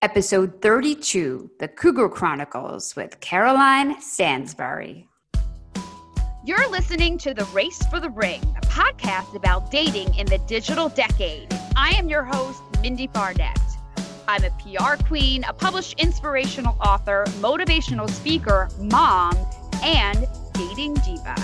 Episode 32 The Cougar Chronicles with Caroline Stanbury. You're listening to The Race for the Ring, a podcast about dating in the digital decade. I am your host, Mindie Barnett. I'm a PR queen, a published inspirational author, motivational speaker, mom, and dating diva.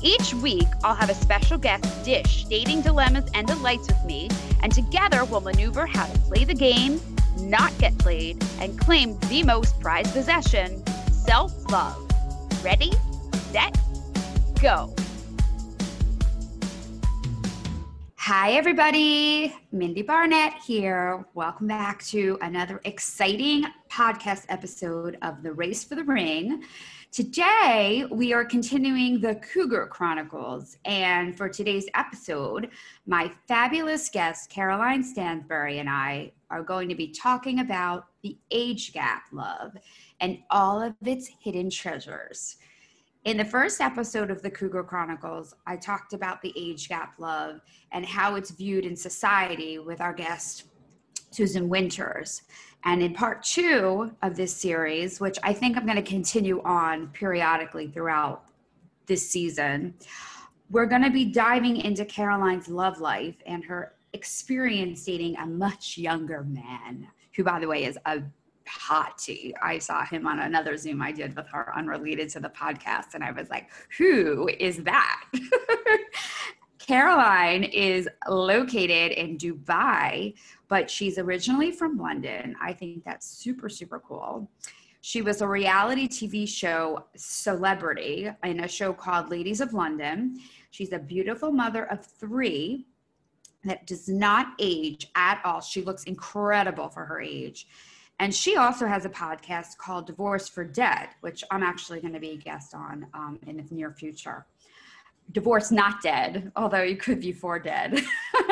Each week, I'll have a special guest dish dating dilemmas and delights with me, and together we'll maneuver how to play the game, not get played, and claim the most prized possession self love. Ready, set, go. Hi, everybody. Mindie Barnett here. Welcome back to another exciting podcast episode of The Race for the Ring. Today, we are continuing the Cougar Chronicles. And for today's episode, my fabulous guest, Caroline Stanbury, and I are going to be talking about the age gap love and all of its hidden treasures. In the first episode of the Cougar Chronicles, I talked about the age gap love and how it's viewed in society with our guest, Susan Winters. And in part two of this series, which I think I'm going to continue on periodically throughout this season, we're going to be diving into Caroline's love life and her experience dating a much younger man, who, by the way, is a hot tea. I saw him on another Zoom I did with her unrelated to the podcast, and I was like, who is that? Caroline is located in Dubai, but she's originally from London. I think that's super, super cool. She was a reality TV show celebrity in a show called Ladies of London. She's a beautiful mother of three that does not age at all. She looks incredible for her age. And she also has a podcast called Divorce for Dead, which I'm actually going to be a guest on um, in the near future. Divorce not dead, although you could be for dead,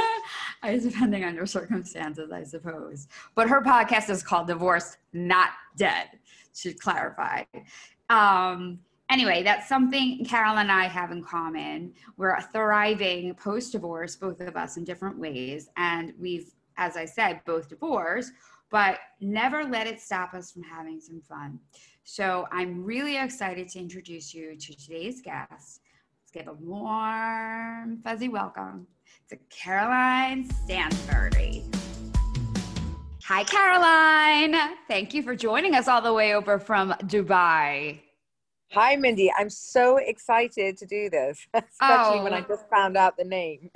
depending on your circumstances, I suppose. But her podcast is called Divorce Not Dead, to clarify. Um, anyway, that's something Carol and I have in common. We're thriving post divorce, both of us in different ways. And we've, as I said, both divorced but never let it stop us from having some fun. So I'm really excited to introduce you to today's guest. Give a warm, fuzzy welcome to Caroline Stanbury. Hi, Caroline. Thank you for joining us all the way over from Dubai. Hi, Mindie. I'm so excited to do this, especially oh. when I oh. just found out the name.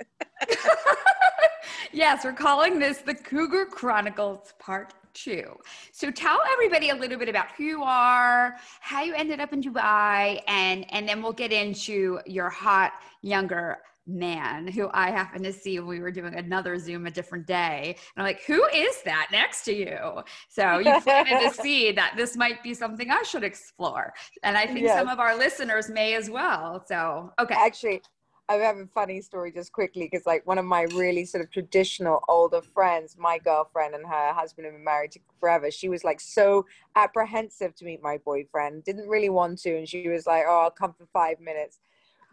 yes, we're calling this the Cougar Chronicles Part Two. So tell everybody a little bit about who you are, how you ended up in Dubai, and and then we'll get into your hot younger man who I happened to see when we were doing another Zoom a different day. And I'm like, who is that next to you? So you planted to see that this might be something I should explore. And I think yes. some of our listeners may as well. So, okay. Actually, I have a funny story just quickly because, like, one of my really sort of traditional older friends, my girlfriend and her husband have been married forever. She was like so apprehensive to meet my boyfriend, didn't really want to, and she was like, "Oh, I'll come for five minutes."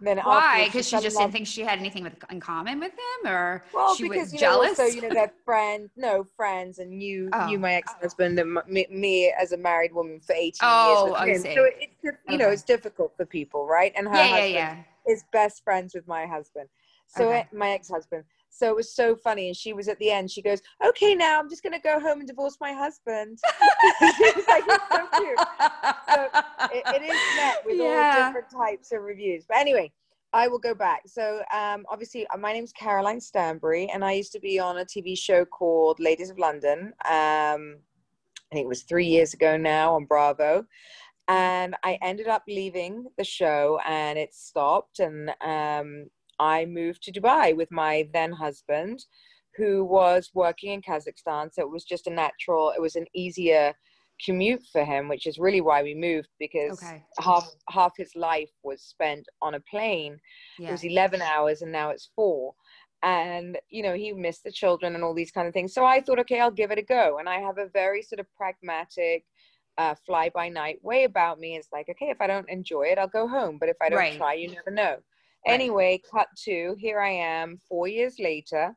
then why? Because she, she just didn't think she had anything with, in common with him, or well, she because, was jealous. Know, also, you know, they're friends, no friends, and you, oh. you, my ex-husband, and me, me, as a married woman for eighteen oh, years. With him. So it's you okay. know it's difficult for people, right? And her yeah, husband yeah, yeah. Is best friends with my husband, so okay. my ex-husband. So it was so funny. And she was at the end. She goes, "Okay, now I'm just going to go home and divorce my husband." she was like, "It's so cute." So it, it is met with Yeah. all different types of reviews. But anyway, I will go back. So um, obviously, uh, my name's Caroline Stanbury, and I used to be on a TV show called Ladies of London. Um, I think it was three years ago now on Bravo. And I ended up leaving the show and it stopped. And um, I moved to Dubai with my then husband, who was working in Kazakhstan. So it was just a natural, it was an easier commute for him, which is really why we moved because Okay. half half his life was spent on a plane. It was 11 hours and now it's four. And, you know, he missed the children and all these kind of things. So I thought, okay, I'll give it a go. And I have a very sort of pragmatic, uh, fly by night way about me. It's like, okay, if I don't enjoy it, I'll go home. But if I don't Right. try, you never know. Right. Anyway, cut to here I am four years later.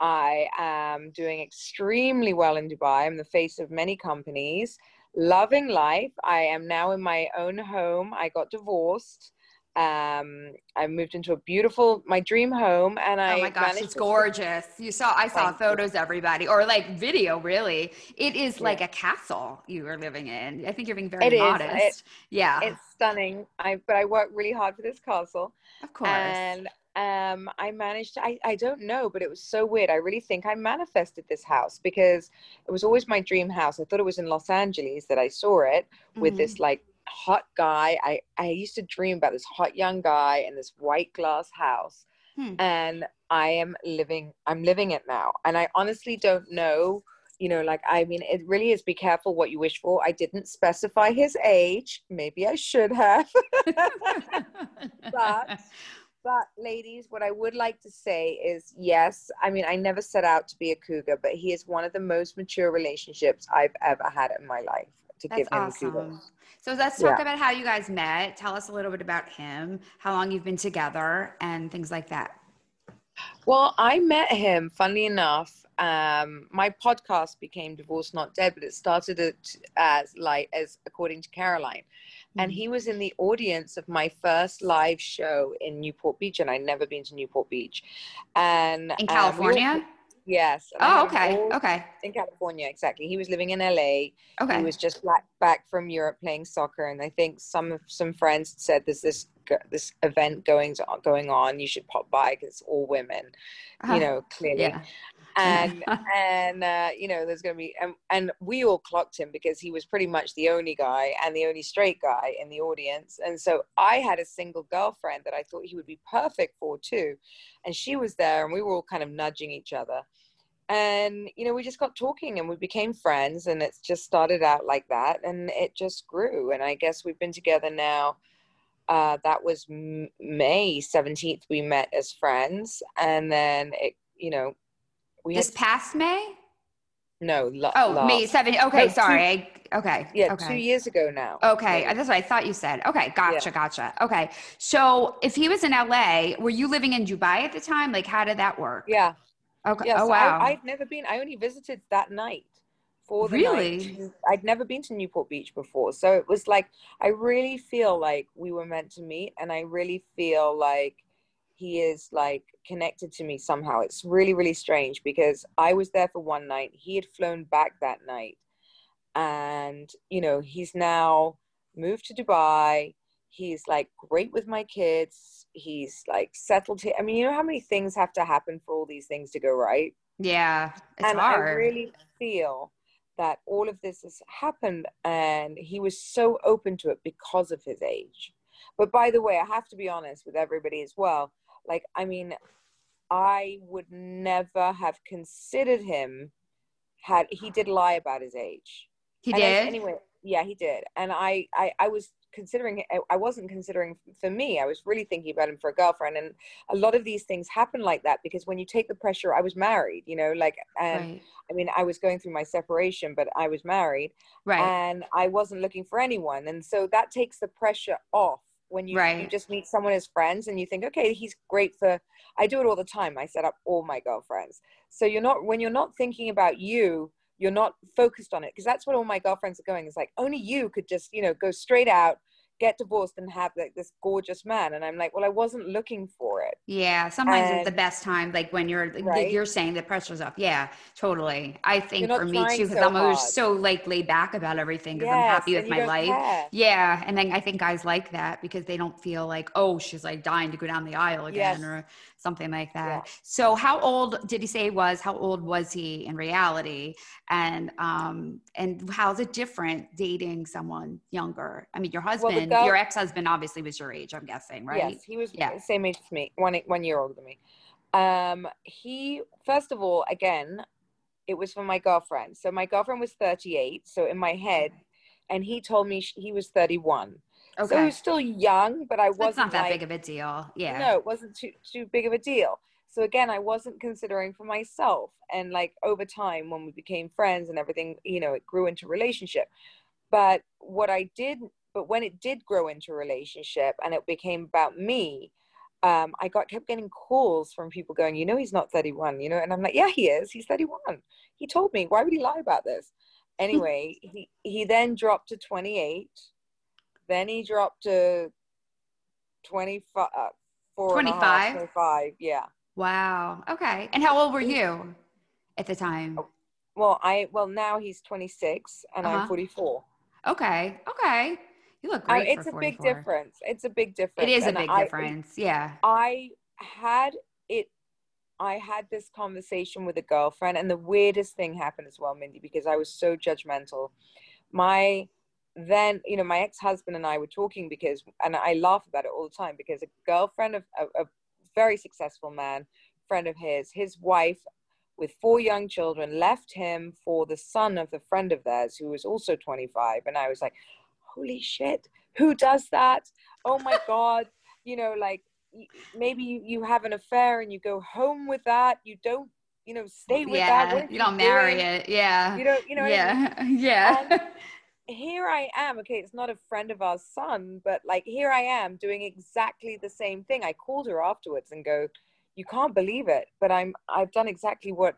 I am doing extremely well in Dubai. I'm the face of many companies, loving life. I am now in my own home. I got divorced. Um, I moved into a beautiful, my dream home, and I Oh my gosh, it's gorgeous. You saw I saw Thank you. photos everybody or like video really. It is Yeah. like a castle you are living in. I think you're being very It modest. It- yeah. It's stunning. I but I worked really hard for this castle. of course. and um i managed I, I don't know but it was so weird i really think i manifested this house because it was always my dream house i thought it was in los angeles that i saw it with Mhm. this like hot guy. I i used to dream about this hot young guy in this white glass house Hmm. and i am living i'm living it now. And i honestly don't know you know like i mean it really is be careful what you wish for. I didn't specify his age. Maybe i should have. But but ladies what i would like to say is yes i mean i never set out to be a cougar but he is one of the most mature relationships i've ever had in my life to That's give him awesome. kudos So let's talk Yeah. about how you guys met. Tell us a little bit about him, how long you've been together, and things like that. well i met him funnily enough um my podcast became divorce not dead but it started as like as according to caroline and Mm-hmm. he was in the audience of my first live show in newport beach and i'd never been to newport beach and in um, California. Yes oh, okay. Okay. in California, exactly. He was living in LA. Okay. He was just back, back from Europe playing soccer, and I think some of some friends said there's this this event going on, going on. You should pop by because it's all women, Uh-huh. you know, clearly. Yeah. And and uh, you know, there's going to be and, and we all clocked him because he was pretty much the only guy and the only straight guy in the audience. And so I had a single girlfriend that I thought he would be perfect for too, and she was there, and we were all kind of nudging each other. And you know we just got talking and we became friends and it's just started out like that and it just grew. And i guess we've been together now uh, that was may 17th we met as friends. And then it you know we this had past May? no lo- Oh, May 7. Okay, No, two- sorry. I, okay. yeah okay. two years ago now Okay, that's what I thought you said. Okay, gotcha, gotcha. Okay, so if he was in LA, were you living in Dubai at the time? Like, how did that work? yeah Okay. yeah oh wow. I, i'd never been i only visited that night for the Really? night. I'd never been to Newport Beach before. So it was like I really feel like we were meant to meet and I really feel like he is like connected to me somehow. It's really, really strange because I was there for one night. He had flown back that night. And, you know, he's now moved to Dubai. He's like great with my kids. He's like settled here. I mean, you know how many things have to happen for all these things to go right? yeah, it's and hard. I really feel that all of this has happened and he was so open to it because of his age. But by the way, I have to be honest with everybody as well. Like, I mean, I would never have considered him had he did lie about his age. he And I- did. anyway, yeah, he did. And I, I, I was considering, I- I wasn't considering for me. I was really thinking about him for a girlfriend. And a lot of these things happen like that because when you take the pressure, I was married, you know, like, and right. I mean, I was going through my separation, but I was married Right. and I wasn't looking for anyone. And so that takes the pressure off when you, you just meet someone as friends and you think, okay, he's great for, I do it all the time. I set up all my girlfriends. So you're not, when you're not thinking about you, you're not focused on it because that's what all my girlfriends are going. It's like only you could just, you know, go straight out, get divorced and have like this gorgeous man and i'm like well i wasn't looking for it Yeah, sometimes it's the best time, like when you're Right. you're saying the pressure's off Yeah, totally. I think for me too, because so I'm always hard. so like laid back about everything because I'm happy with my life. care. Yeah, and then I think guys like that because they don't feel like oh she's like dying to go down the aisle again Yes. or something like that. Yeah. So how old did he say he was? How old was he in reality? And um and how's it different dating someone younger? I mean, your husband, girl- your ex-husband, obviously was your age. I'm guessing, right? Yes, he was Yeah. the same age as me, one one year older than me. Um, he first of all, again, it was from my girlfriend. So my girlfriend was 38. So in my head, and he told me he was 31. So he Okay. was still young, but I wasn't not that like, big of a deal. Yeah. No, it wasn't too too big of a deal. So again, I wasn't considering for myself. And like over time, when we became friends and everything, you know, it grew into relationship. But what I did, but when it did grow into relationship and it became about me, um, I got kept getting calls from people going, you know, he's not 31, you know, and I'm like, yeah, he is. He's 31. He told me. Why would he lie about this? Anyway, he he then dropped to 28. Then he dropped to 25. Uh, four and a half, 25? 25, yeah. Wow. Okay. And how old were you at the time? Well, I well now he's 26 and Uh-huh. I'm 44. Okay. Okay. You look I- great. it's for a big difference. It's a big difference. It is a big I- difference. Yeah. I had it. I had this conversation with a girlfriend, and the weirdest thing happened as well, Mindie, because I was so judgmental. My then, you know, my ex husband and I were talking because, and I laugh about it all the time because a girlfriend of a, a very successful man, friend of his, his wife with four young children left him for the son of the friend of theirs who was also 25. And I was like, holy shit, who does that? Oh my God. You know, like maybe you, you have an affair and you go home with that. You don't, you know, stay with that. yeah. Are You don't marry doing? it. Yeah. You don't, you know, what I mean? yeah. Yeah. Here I am. Okay, it's not a friend of our son, but like here I am doing exactly the same thing. I called her afterwards and go, "You can't believe it, but I'm I've done exactly what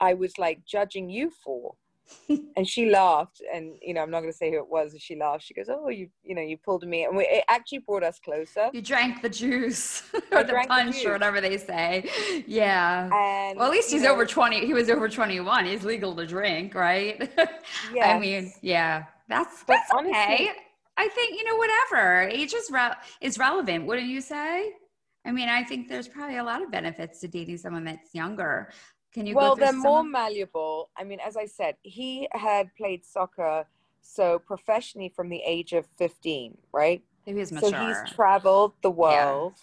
I was like judging you for." and she laughed, and you know I'm not going to say who it was. She laughed. She goes, "Oh, you you know you pulled me," and we, it actually brought us closer. you drank the juice I or the drank the punch or whatever they say. Yeah. And Well, at least he's know, over 20. He was over 21. He's legal to drink, right? I mean, yeah, that's, But that's honestly- okay. I think, you know, whatever. Age is, re- is relevant, wouldn't you say? I mean, I think there's probably a lot of benefits to dating someone that's younger. Can you well they're more of- malleable. I mean as i said he had played soccer so professionally from the age of 15 right? He was so he's traveled the world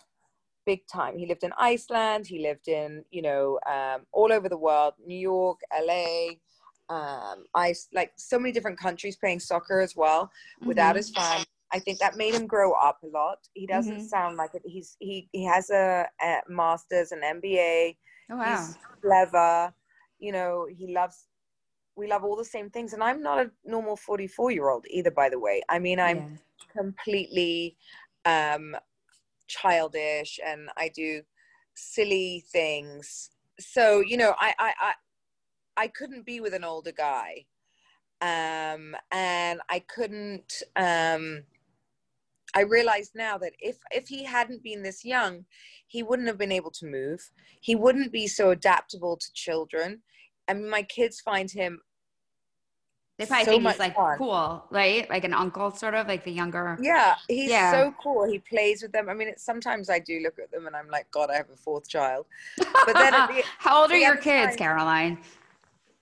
big time. He lived in iceland. He lived in you know um, all over the world new york la um, ice like so many different countries playing soccer as well without Mhm. his family. I think that made him grow up a lot. He doesn't Mhm. sound like it. He's he, he has a, a master's an mba Oh, wow. he's clever. You know he loves we love all the same things. And i'm not a normal 44 year old either by the way. I mean i'm Yeah. completely um childish and i do silly things. So you know i i i, I couldn't be with an older guy. Um and i couldn't um I realize now that if if he hadn't been this young, he wouldn't have been able to move. He wouldn't be so adaptable to children. I mean, my kids find him They probably so think he's like fun. cool, right? Like an uncle, sort of like the younger. Yeah, he's Yeah. so cool. He plays with them. I mean, it's, sometimes I do look at them and I'm like, God, I have a fourth child. But then the- how old are your kids, time- Caroline?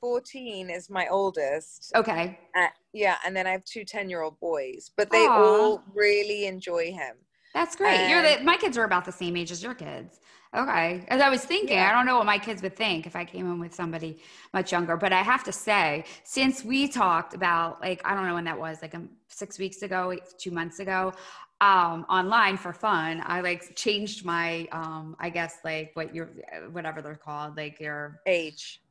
14 is my oldest. Okay. Uh, yeah, and then I have two 10 year old boys, but they Aw. all really enjoy him. That's great. You're the my kids are about the same age as your kids. Okay. As I was thinking, Yeah. I don't know what my kids would think if I came in with somebody much younger, but I have to say, since we talked about like I don't know when that was, like um, six weeks ago, eight- two months ago, um, online for fun, I like changed my um, I guess like what your whatever they're called, like your Age.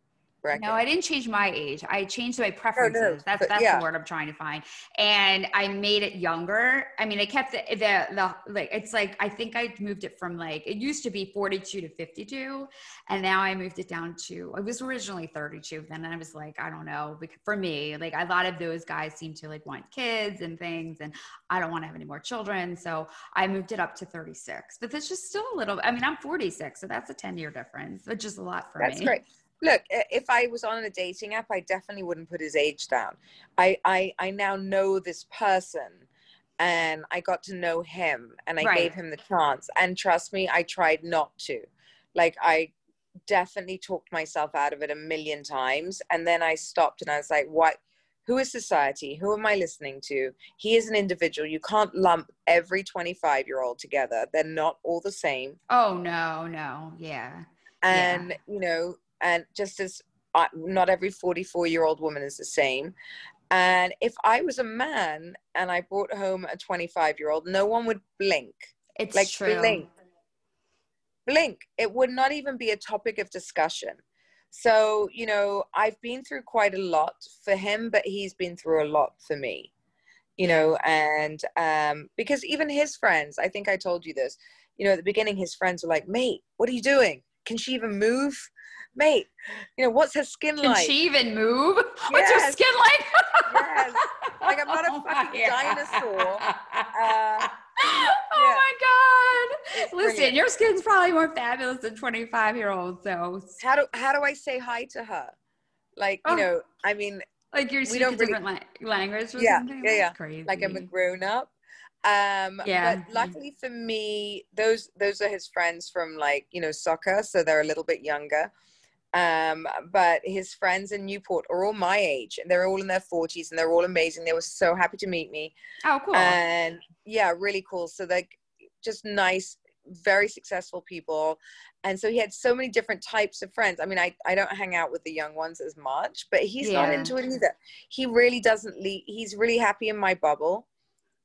Bracket. No, I didn't change my age. I changed my oh, preferences. that's but that's yeah. the word I'm trying to find. And I made it younger. I mean, I kept the, the the like it's like I think I moved it from like it used to be 42 to 52, and now I moved it down to it was originally 32. Then I was like, I don't know. For me, like a lot of those guys seem to like want kids and things, and I don't want to have any more children, so I moved it up to 36. But that's just still a little. I mean, I'm 46, so that's a 10 year difference, which is a lot for That's me. great. Look, if I was on a dating app, I definitely wouldn't put his age down. I I, I now know this person and I got to know him and I Right. gave him the chance. And trust me, I tried not to. Like I definitely talked myself out of it a million times. And then I stopped and I was like, what who is society? Who am I listening to? He is an individual. You can't lump every 25 year old together. They're not all the same Oh no, no, yeah. Yeah. and you know and just as uh, not every 44 year old woman is the same. And if i was a man and i brought home a 25 year old no one would blink. It's like true. blink. Blink. It would not even be a topic of discussion. So you know i've been through quite a lot for him but he's been through a lot for me you know and um because even his friends i think i told you this you know at the beginning his friends were like mate what are you doing? Can she even move mate you know what's her skin Can like she even move? What's her skin like? Yes. Like, I'm not a Oh fucking dinosaur. Uh, oh my god! It's Listen, brilliant. your skin's probably more fabulous than twenty-five year olds. So, how do how do i say hi to her like you Oh. know i mean like you're speaking really- different la- language. Yeah, something? yeah, yeah. Crazy. like I'm a grown up. Um, Yeah. but luckily for me, those those are his friends from like you know soccer, so they're a little bit younger. Um, but his friends in Newport are all my age, and they're all in their forties, and they're all amazing. They were so happy to meet me, oh, cool. and yeah, really cool. So they're just nice, very successful people. And so he had so many different types of friends. I mean, I, I don't hang out with the young ones as much, but he's not into it either. He really doesn't leave. He's really happy in my bubble.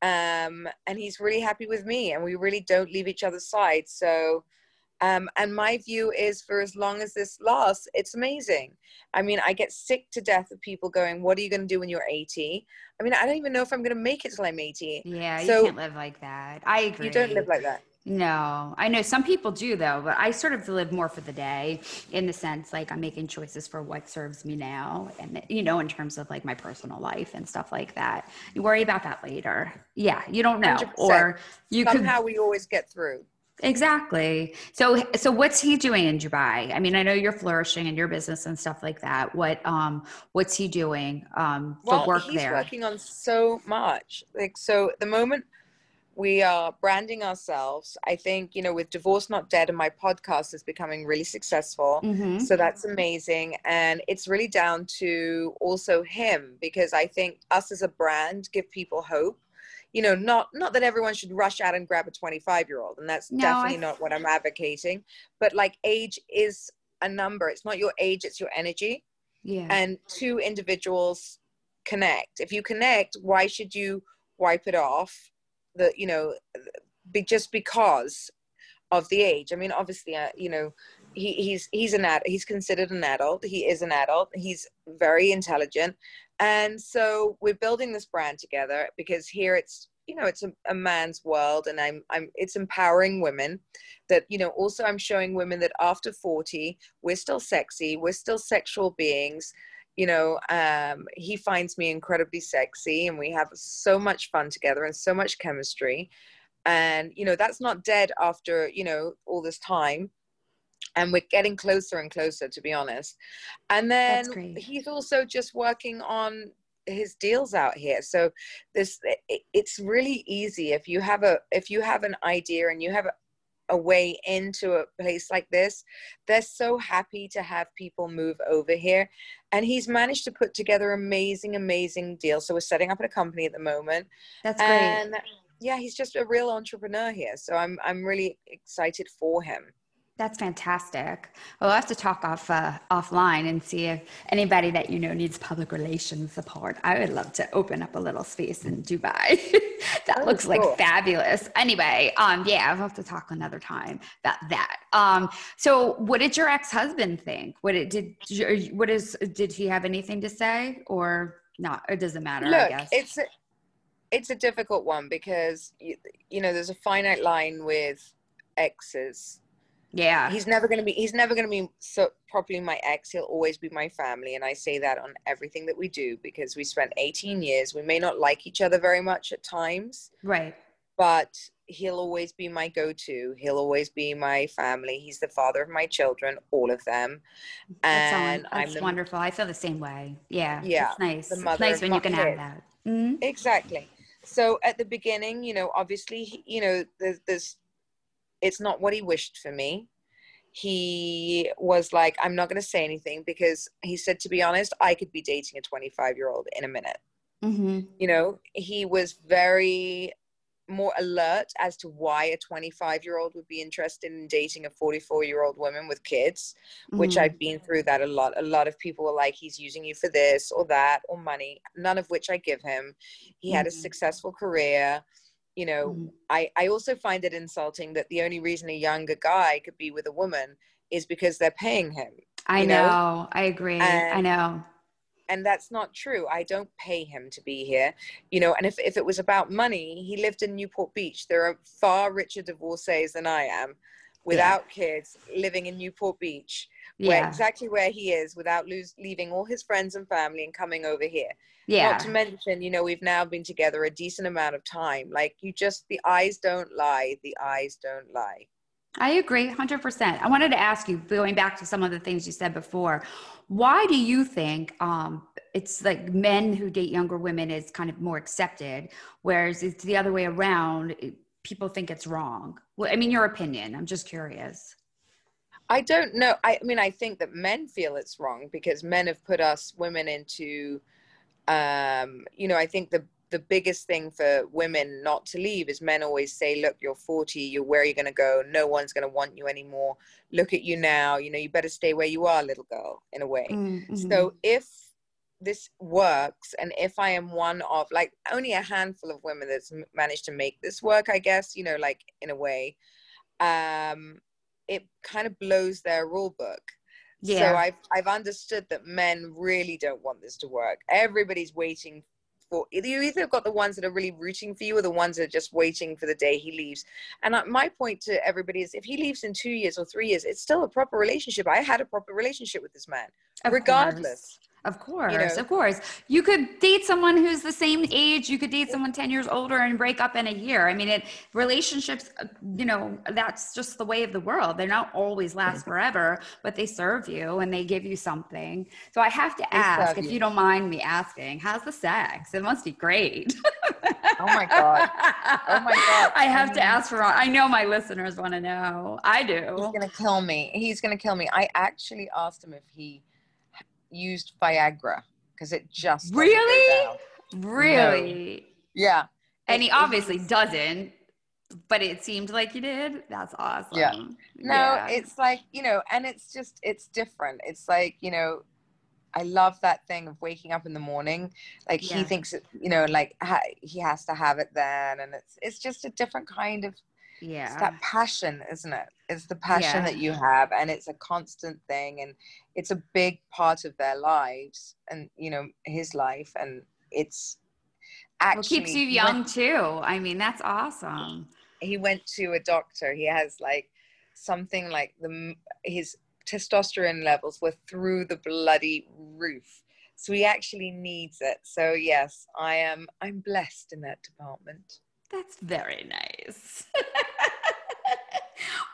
Um, and he's really happy with me and we really don't leave each other's side. So, um, and my view is for as long as this lasts, it's amazing. I mean, I get sick to death of people going, what are you going to do when you're 80? I mean, I don't even know if I'm going to make it till I'm 80. yeah, so, you can't live like that. I agree. You don't live like that. No, I know some people do though, but I sort of live more for the day in the sense like I'm making choices for what serves me now and you know in terms of like my personal life and stuff like that. You worry about that later. Yeah, you don't know 100%. or you could Somehow we always get through. Exactly. So so what's he doing in Dubai? I mean, I know you're flourishing in your business and stuff like that. What um what's he doing um for well, work he's there? working on so much. Like so, the moment we are branding ourselves. I think you know, with Divorce Not Dead, and my podcast is becoming really successful. Mhm. So that's amazing, and it's really down to also him because I think us as a brand give people hope. You know, not not that everyone should rush out and grab a 25 year old, and that's No, definitely th- not what I'm advocating. But like, age is a number. It's not your age; it's your energy Yeah. and two individuals connect if you connect why should you wipe it off the you know be just because of the age i mean obviously uh, you know he, he's he's an ad, he's considered an adult. He is an adult. He's very intelligent. And so we're building this brand together because here it's you know it's a, a man's world and i'm i'm it's empowering women that you know also i'm showing women that after 40 we're still sexy we're still sexual beings. You know um, he finds me incredibly sexy and we have so much fun together and so much chemistry. And you know that's not dead after you know all this time and we're getting closer and closer to be honest. And then he's also just working on his deals out here. So this it, it's really easy if you have a if you have an idea and you have a, a way into a place like this they're so happy to have people move over here. And he's managed to put together amazing amazing deals. So we're setting up a company at the moment. That's great. and yeah he's just a real entrepreneur here. So i'm i'm really excited for him That's fantastic. We'll have to talk off uh, offline and see if anybody that you know needs public relations support. I would love to open up a little space in Dubai. that looks like fabulous. Anyway, um, yeah, we'll have to talk another time about that. Um, so, what did your ex-husband think? What it, did? What is? Did he have anything to say, or not? It doesn't matter. I Look, guess. it's a, it's a difficult one because you, you know there's a finite line with exes. Yeah. He's never going to be he's never going to be so properly my ex. He'll always be my family and I say that on everything that we do because we spent 18 years. We may not like each other very much at times, right. but he'll always be my go-to. He'll always be my family. He's the father of my children, all of them. That's, all- And I'm that's the wonderful. I feel the same way. Yeah. Yeah, It's nice. the It's nice when you can have kids. that. Mhm. Exactly. So at the beginning, you know, obviously, you know, there's, there's, it's not what he wished for me. He was like, I'm not going to say anything because he said, to be honest, I could be dating a 25 year old in a minute. Mhm. You know, he was very more alert as to why a 25 year old would be interested in dating a 44 year old woman with kids which Mhm. I've been through that a lot. A lot of people were like, he's using you for this or that or money, none of which I give him. He had a Mhm. successful career. You know, Mhm. I, I also find it insulting that the only reason a younger guy could be with a woman is because they're paying him. I know. know? I agree. I know. And that's not true. I don't pay him to be here. You know, and if, if it was about money, he lived in Newport Beach. There are far richer divorcees than I am without kids living in Newport Beach where Yeah. exactly where he is without lose, leaving all his friends and family and coming over here. Yeah. Not to mention, you know, we've now been together a decent amount of time. Like you just the eyes don't lie, the eyes don't lie. I agree 100%. I wanted to ask you, going back to some of the things you said before, why do you think um, it's like men who date younger women is kind of more accepted, whereas it's the other way around? People think it's wrong. Well, I mean, your opinion. I'm just curious. I don't know. I, I mean, I think that men feel it's wrong because men have put us women into, um, you know, I think the the biggest thing for women not to leave is men always say, "Look, you're 40. You're where you're going to go? No one's going to want you anymore. Look at you now. You know, you better stay where you are, little girl." In a way. Mhm. So if this works, and if I am one of like only a handful of women that's managed to make this work, I guess you know, like in a way, um, it kind of blows their rule book. Yeah. So I've I've understood that men really don't want this to work. Everybody's waiting for you either got the ones that are really rooting for you or the ones that are just waiting for the day he leaves. And I- my point to everybody is if he leaves in two years or three years, it's still a proper relationship. I had a proper relationship with this man, Of regardless. course. Of course, know? of course. You could date someone who's the same age. You could date someone 10 years older and break up in a year. I mean, it relationships, you know, that's just the way of the world. They're not always last forever, but they serve you and they give you something. So I have to ask, if you. you don't mind me asking, how's the sex? It must be great. Oh my God. Oh my God. I have to Mm. ask for, I know my listeners want to know. I do. He's gonna kill me. He's gonna kill me. I actually asked him if he used Viagra because it just Really? Really? Yeah. And he It- it- obviously doesn't, but it seemed like he did. That's awesome. Yeah. No, Yeah. it's like, you know, and it's just, it's different. It's like, you know, I love that thing of waking up in the morning. Like he thinks, it- you know, like ha- he has to have it then. And it's, it's just a different kind of, it's yeah. that passion, isn't it? It's the passion Yeah. that you have. And it's a constant thing. And it's a big part of their lives and, you know, his life. And it's Well, actually, keeps you he went- young too. I mean, that's awesome. he went to a doctor. He has like something like the his testosterone levels were through the bloody roof. So he actually needs it. So yes, I am I'm blessed in that department. That's very nice.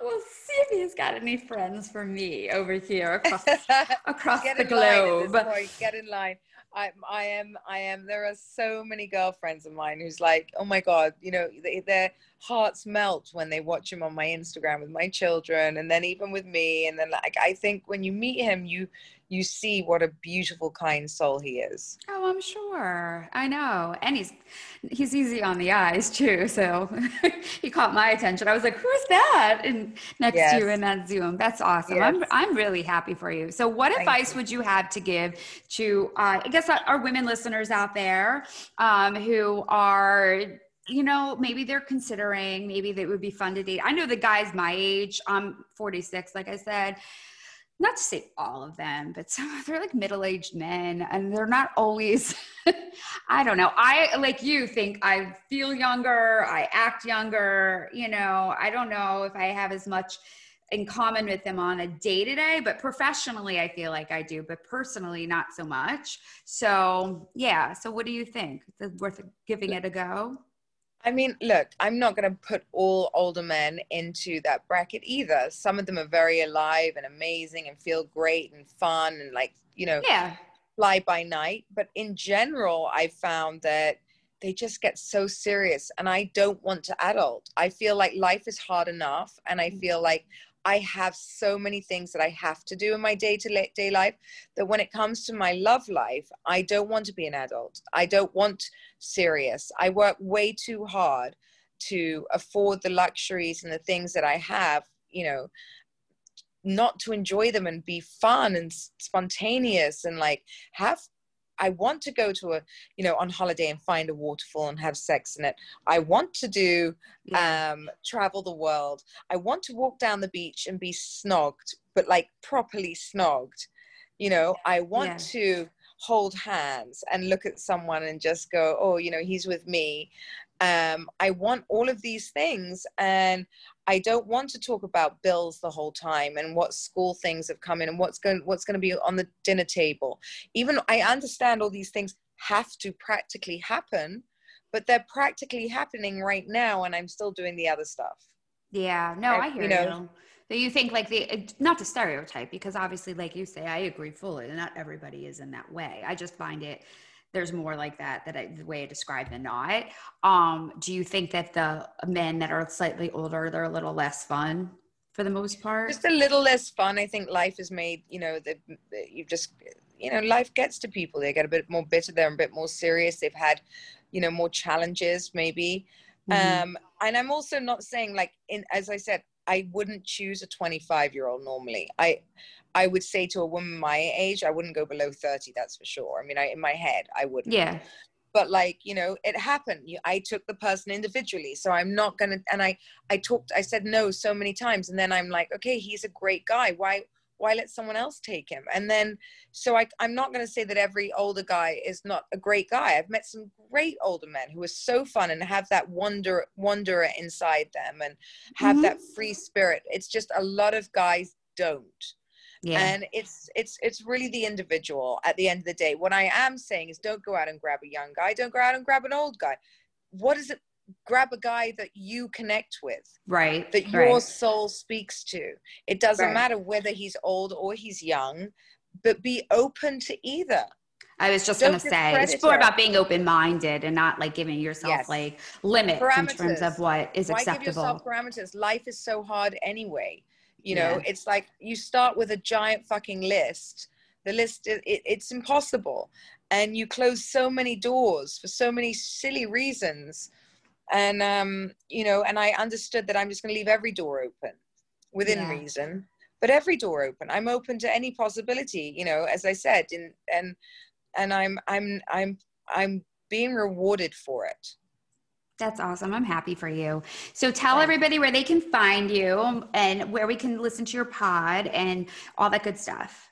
we'll see if he's got any friends for me over here across across Get the in line globe. Get in line. I, I am, I am. There are so many girlfriends of mine who's like, oh my god, you know, they, their hearts melt when they watch him on my Instagram with my children, and then even with me. And then, like, I think when you meet him, you you see what a beautiful, kind soul he is. Oh, I'm sure. I know. And he's he's easy on the eyes too. So he caught my attention. I was like, who's that? And next yes. to you in that Zoom. That's awesome. Yes. I'm I'm really happy for you. So what Thank advice you. would you have to give to uh, I guess our women listeners out there um, who are you know, maybe they're considering, maybe they would be fun to date. I know the guys my age, I'm 46, like I said, not to say all of them, but some of they're like middle-aged men and they're not always I don't know. I like you think I feel younger, I act younger, you know, I don't know if I have as much in common with them on a day to day, but professionally, I feel like I do, but personally, not so much. So, yeah. So, what do you think? Is it worth giving it a go? I mean, look, I'm not going to put all older men into that bracket either. Some of them are very alive and amazing and feel great and fun and like, you know, yeah. fly by night. But in general, I found that they just get so serious and I don't want to adult. I feel like life is hard enough and I mm. feel like I have so many things that I have to do in my day to day life that when it comes to my love life, I don't want to be an adult. I don't want serious. I work way too hard to afford the luxuries and the things that I have, you know, not to enjoy them and be fun and spontaneous and like have I want to go to a, you know, on holiday and find a waterfall and have sex in it. I want to do, yeah. um, travel the world. I want to walk down the beach and be snogged, but like properly snogged. You know, I want yeah. to hold hands and look at someone and just go, oh, you know, he's with me. Um, I want all of these things. And I don't want to talk about bills the whole time and what school things have come in and what's going what's going to be on the dinner table. Even I understand all these things have to practically happen, but they're practically happening right now, and I'm still doing the other stuff. Yeah, no, I, I hear you. Know, you. you think like the not to stereotype because obviously, like you say, I agree fully. Not everybody is in that way. I just find it there's more like that that I, the way I describe than not. Um, do you think that the men that are slightly older they're a little less fun for the most part? Just a little less fun. I think life is made. You know, that you just you know life gets to people. They get a bit more bitter. They're a bit more serious. They've had you know more challenges maybe. Mm-hmm. Um, and I'm also not saying like in as I said, I wouldn't choose a 25 year old normally. I I would say to a woman my age, I wouldn't go below 30, that's for sure. I mean, I, in my head, I wouldn't. Yeah. But like, you know, it happened. I took the person individually. So I'm not going to, and I, I talked, I said no so many times. And then I'm like, okay, he's a great guy. Why, why let someone else take him? And then, so I, I'm not going to say that every older guy is not a great guy. I've met some great older men who are so fun and have that wonder, wanderer inside them and have mm-hmm. that free spirit. It's just a lot of guys don't yeah. and it's it's it's really the individual at the end of the day what i am saying is don't go out and grab a young guy don't go out and grab an old guy what is it grab a guy that you connect with right that your right. soul speaks to it doesn't right. matter whether he's old or he's young but be open to either I was just going to say it's more about being open minded and not like giving yourself yes. like limits parameters. in terms of what is Why acceptable. Give yourself parameters. Life is so hard anyway. You know, yeah. it's like you start with a giant fucking list. The list, it, it's impossible. And you close so many doors for so many silly reasons. And, um, you know, and I understood that I'm just going to leave every door open within yeah. reason, but every door open. I'm open to any possibility, you know, as I said, and, and, and I'm, I'm, I'm, I'm being rewarded for it. That's awesome. I'm happy for you. So tell everybody where they can find you and where we can listen to your pod and all that good stuff.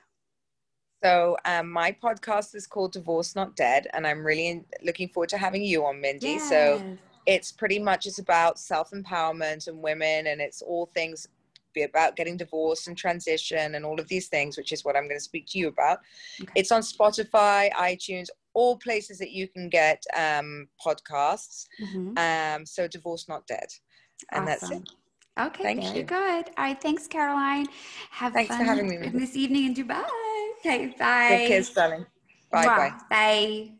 So um, my podcast is called Divorce Not Dead, and I'm really looking forward to having you on, Mindie. Yes. So it's pretty much it's about self empowerment and women, and it's all things be about getting divorced and transition and all of these things, which is what I'm going to speak to you about. Okay. It's on Spotify, iTunes, all places that you can get um, podcasts. Mm-hmm. Um, so Divorce Not Dead. And awesome. that's it. Okay, Thank very you. good. All right, thanks, Caroline. Have thanks fun for having me this evening in Dubai. Okay, bye. Good kiss, darling. Bye, bye. Bye.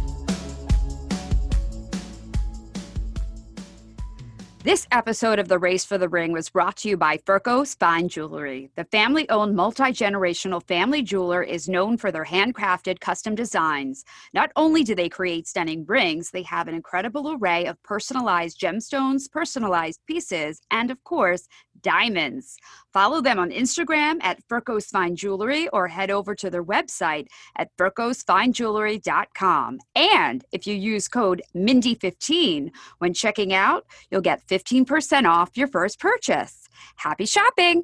This episode of The Race for the Ring was brought to you by Ferkos Fine Jewelry. The family owned multi generational family jeweler is known for their handcrafted custom designs. Not only do they create stunning rings, they have an incredible array of personalized gemstones, personalized pieces, and of course, diamonds. Follow them on Instagram at Ferkos Fine Jewelry or head over to their website at ferkosfinejewelry.com. And if you use code MINDIE15 when checking out, you'll get 15% off your first purchase. Happy shopping!